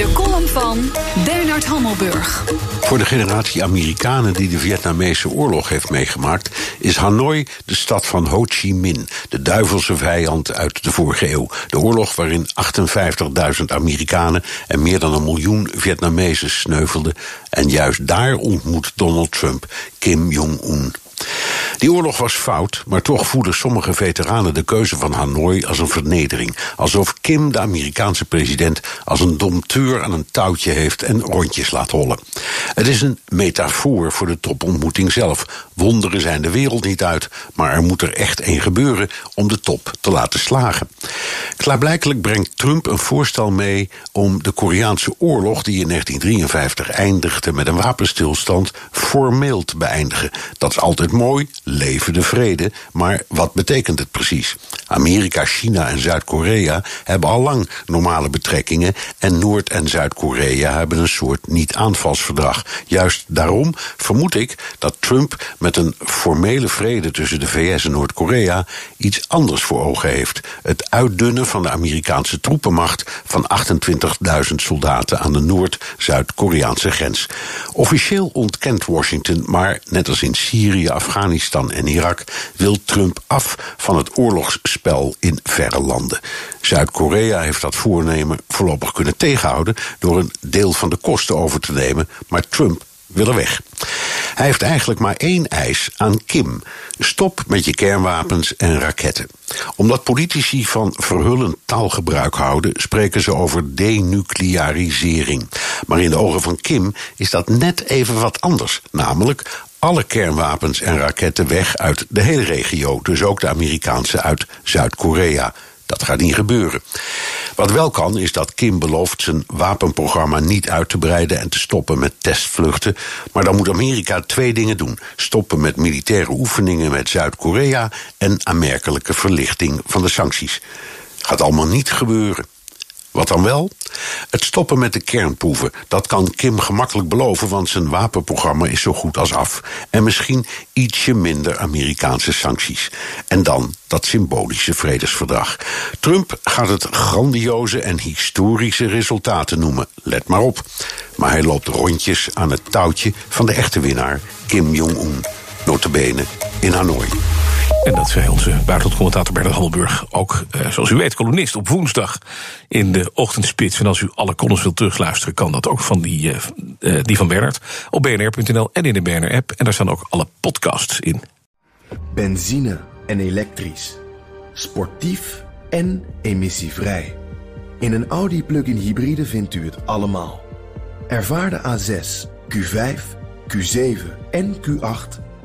De column van Bernard Hammelburg. Voor de generatie Amerikanen die de Vietnamese oorlog heeft meegemaakt, is Hanoi de stad van Ho Chi Minh, de duivelse vijand uit de vorige eeuw. De oorlog waarin 58.000 Amerikanen en meer dan een miljoen Vietnamezen sneuvelden. En juist daar ontmoet Donald Trump Kim Jong-un. Die oorlog was fout, maar toch voelden sommige veteranen de keuze van Hanoi als een vernedering. Alsof Kim, de Amerikaanse president, als een dompteur aan een touwtje heeft en rondjes laat hollen. Het is een metafoor voor de topontmoeting zelf. Wonderen zijn de wereld niet uit, maar er moet er echt één gebeuren om de top te laten slagen. Klaarblijkelijk brengt Trump een voorstel mee om de Koreaanse oorlog, die in 1953 eindigde met een wapenstilstand, formeel te beëindigen. Dat is altijd mooi, leven de vrede, maar wat betekent het precies? Amerika, China en Zuid-Korea hebben al lang normale betrekkingen en Noord- en Zuid-Korea hebben een soort niet-aanvalsverdrag. Juist daarom vermoed ik dat Trump met een formele vrede tussen de VS en Noord-Korea iets anders voor ogen heeft: het uitdunnen van de Amerikaanse troepenmacht van 28.000 soldaten aan de Noord-Zuid-Koreaanse grens. Officieel ontkent Washington, maar net als in Syrië, Afghanistan en Irak wil Trump af van het oorlogsspel in verre landen. Zuid-Korea heeft dat voornemen voorlopig kunnen tegenhouden door een deel van de kosten over te nemen, maar Trump wil er weg. Hij heeft eigenlijk maar één eis aan Kim: stop met je kernwapens en raketten. Omdat politici van verhullend taalgebruik houden, spreken ze over denuclearisering. Maar in de ogen van Kim is dat net even wat anders, namelijk alle kernwapens en raketten weg uit de hele regio, dus ook de Amerikaanse uit Zuid-Korea. Dat gaat niet gebeuren. Wat wel kan, is dat Kim belooft zijn wapenprogramma niet uit te breiden en te stoppen met testvluchten. Maar dan moet Amerika twee dingen doen: stoppen met militaire oefeningen met Zuid-Korea en aanmerkelijke verlichting van de sancties. Gaat allemaal niet gebeuren. Wat dan wel? Het stoppen met de kernproeven. Dat kan Kim gemakkelijk beloven, want zijn wapenprogramma is zo goed als af. En misschien ietsje minder Amerikaanse sancties. En dan dat symbolische vredesverdrag. Trump gaat het grandioze en historische resultaten noemen. Let maar op. Maar hij loopt rondjes aan het touwtje van de echte winnaar, Kim Jong-un. Notabene in Hanoi. En dat zei onze buitenlandcommentator Bernard Hammelburg. Ook, eh, zoals u weet, columnist op woensdag in de ochtendspits. En als u alle columns wilt terugluisteren, kan dat ook van die, uh, die van Bernard. Op bnr.nl en in de BNR-app. En daar staan ook alle podcasts in. Benzine en elektrisch. Sportief en emissievrij. In een Audi plug-in hybride vindt u het allemaal. Ervaar de A6, Q5, Q7 en Q8